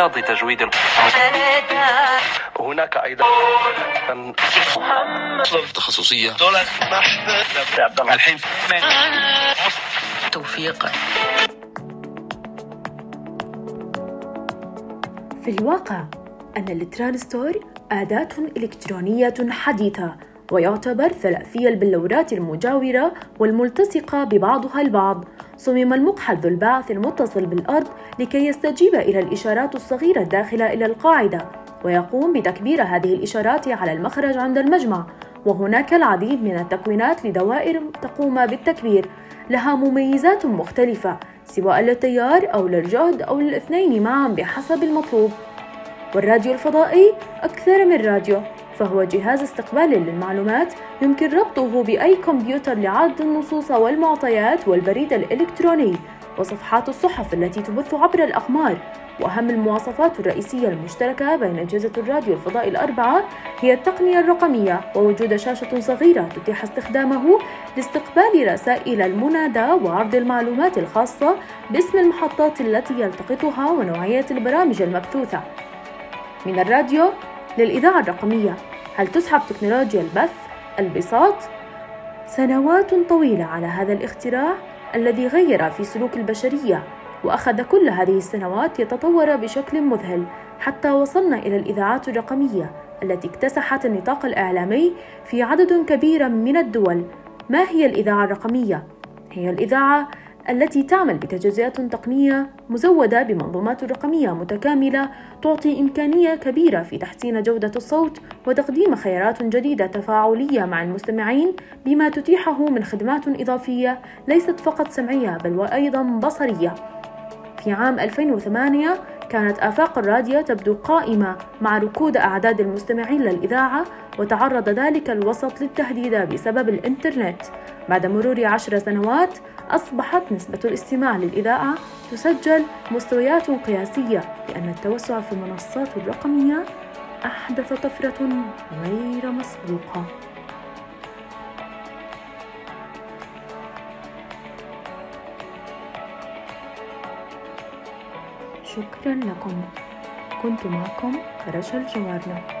رياض تجويد هناك أيضا تخصصية. الحين. توفيق. في الواقع أن الترانستور أداة إلكترونية حديثة ويعتبر ثلاثي البلورات المجاورة والملتصقة ببعضها البعض. صمم المقحل ذو البعث المتصل بالأرض لكي يستجيب إلى الإشارات الصغيرة الداخلة إلى القاعدة ويقوم بتكبير هذه الإشارات على المخرج عند المجمع. وهناك العديد من التكوينات لدوائر تقوم بالتكبير. لها مميزات مختلفة سواء للتيار أو للجهد أو للاثنين معا بحسب المطلوب. والراديو الفضائي أكثر من راديو. فهو جهاز استقبال للمعلومات. يمكن ربطه بأي كمبيوتر لعرض النصوص والمعطيات والبريد الإلكتروني وصفحات الصحف التي تبث عبر الأقمار. وأهم المواصفات الرئيسية المشتركة بين أجهزة الراديو الفضائي الأربعة هي التقنية الرقمية ووجود شاشة صغيرة تتيح استخدامه لاستقبال رسائل المنادى وعرض المعلومات الخاصة باسم المحطات التي يلتقطها ونوعية البرامج المبثوثة. من الراديو للإذاعة الرقمية. هل تسحب تكنولوجيا البث البساط؟ سنوات طويلة على هذا الاختراع الذي غير في سلوك البشرية وأخذ كل هذه السنوات يتطور بشكل مذهل حتى وصلنا إلى الإذاعات الرقمية التي اكتسحت النطاق الإعلامي في عدد كبير من الدول. ما هي الإذاعة الرقمية؟ هي الإذاعة التي تعمل بتجهيزات تقنية مزودة بمنظومات رقمية متكاملة تعطي إمكانية كبيرة في تحسين جودة الصوت وتقديم خيارات جديدة تفاعلية مع المستمعين بما تتيحه من خدمات إضافية ليست فقط سمعية بل وأيضا بصرية. في عام 2008 كانت آفاق الراديو تبدو قائمة مع ركود أعداد المستمعين للإذاعة وتعرض ذلك الوسط للتهديد بسبب الإنترنت. بعد مرور عشر سنوات أصبحت نسبة الاستماع للإذاعة تسجل مستويات قياسية لأن التوسع في المنصات الرقمية أحدث طفرة غير مسبوقة. شكرا لكم. كنت معكم رشا الجوارنا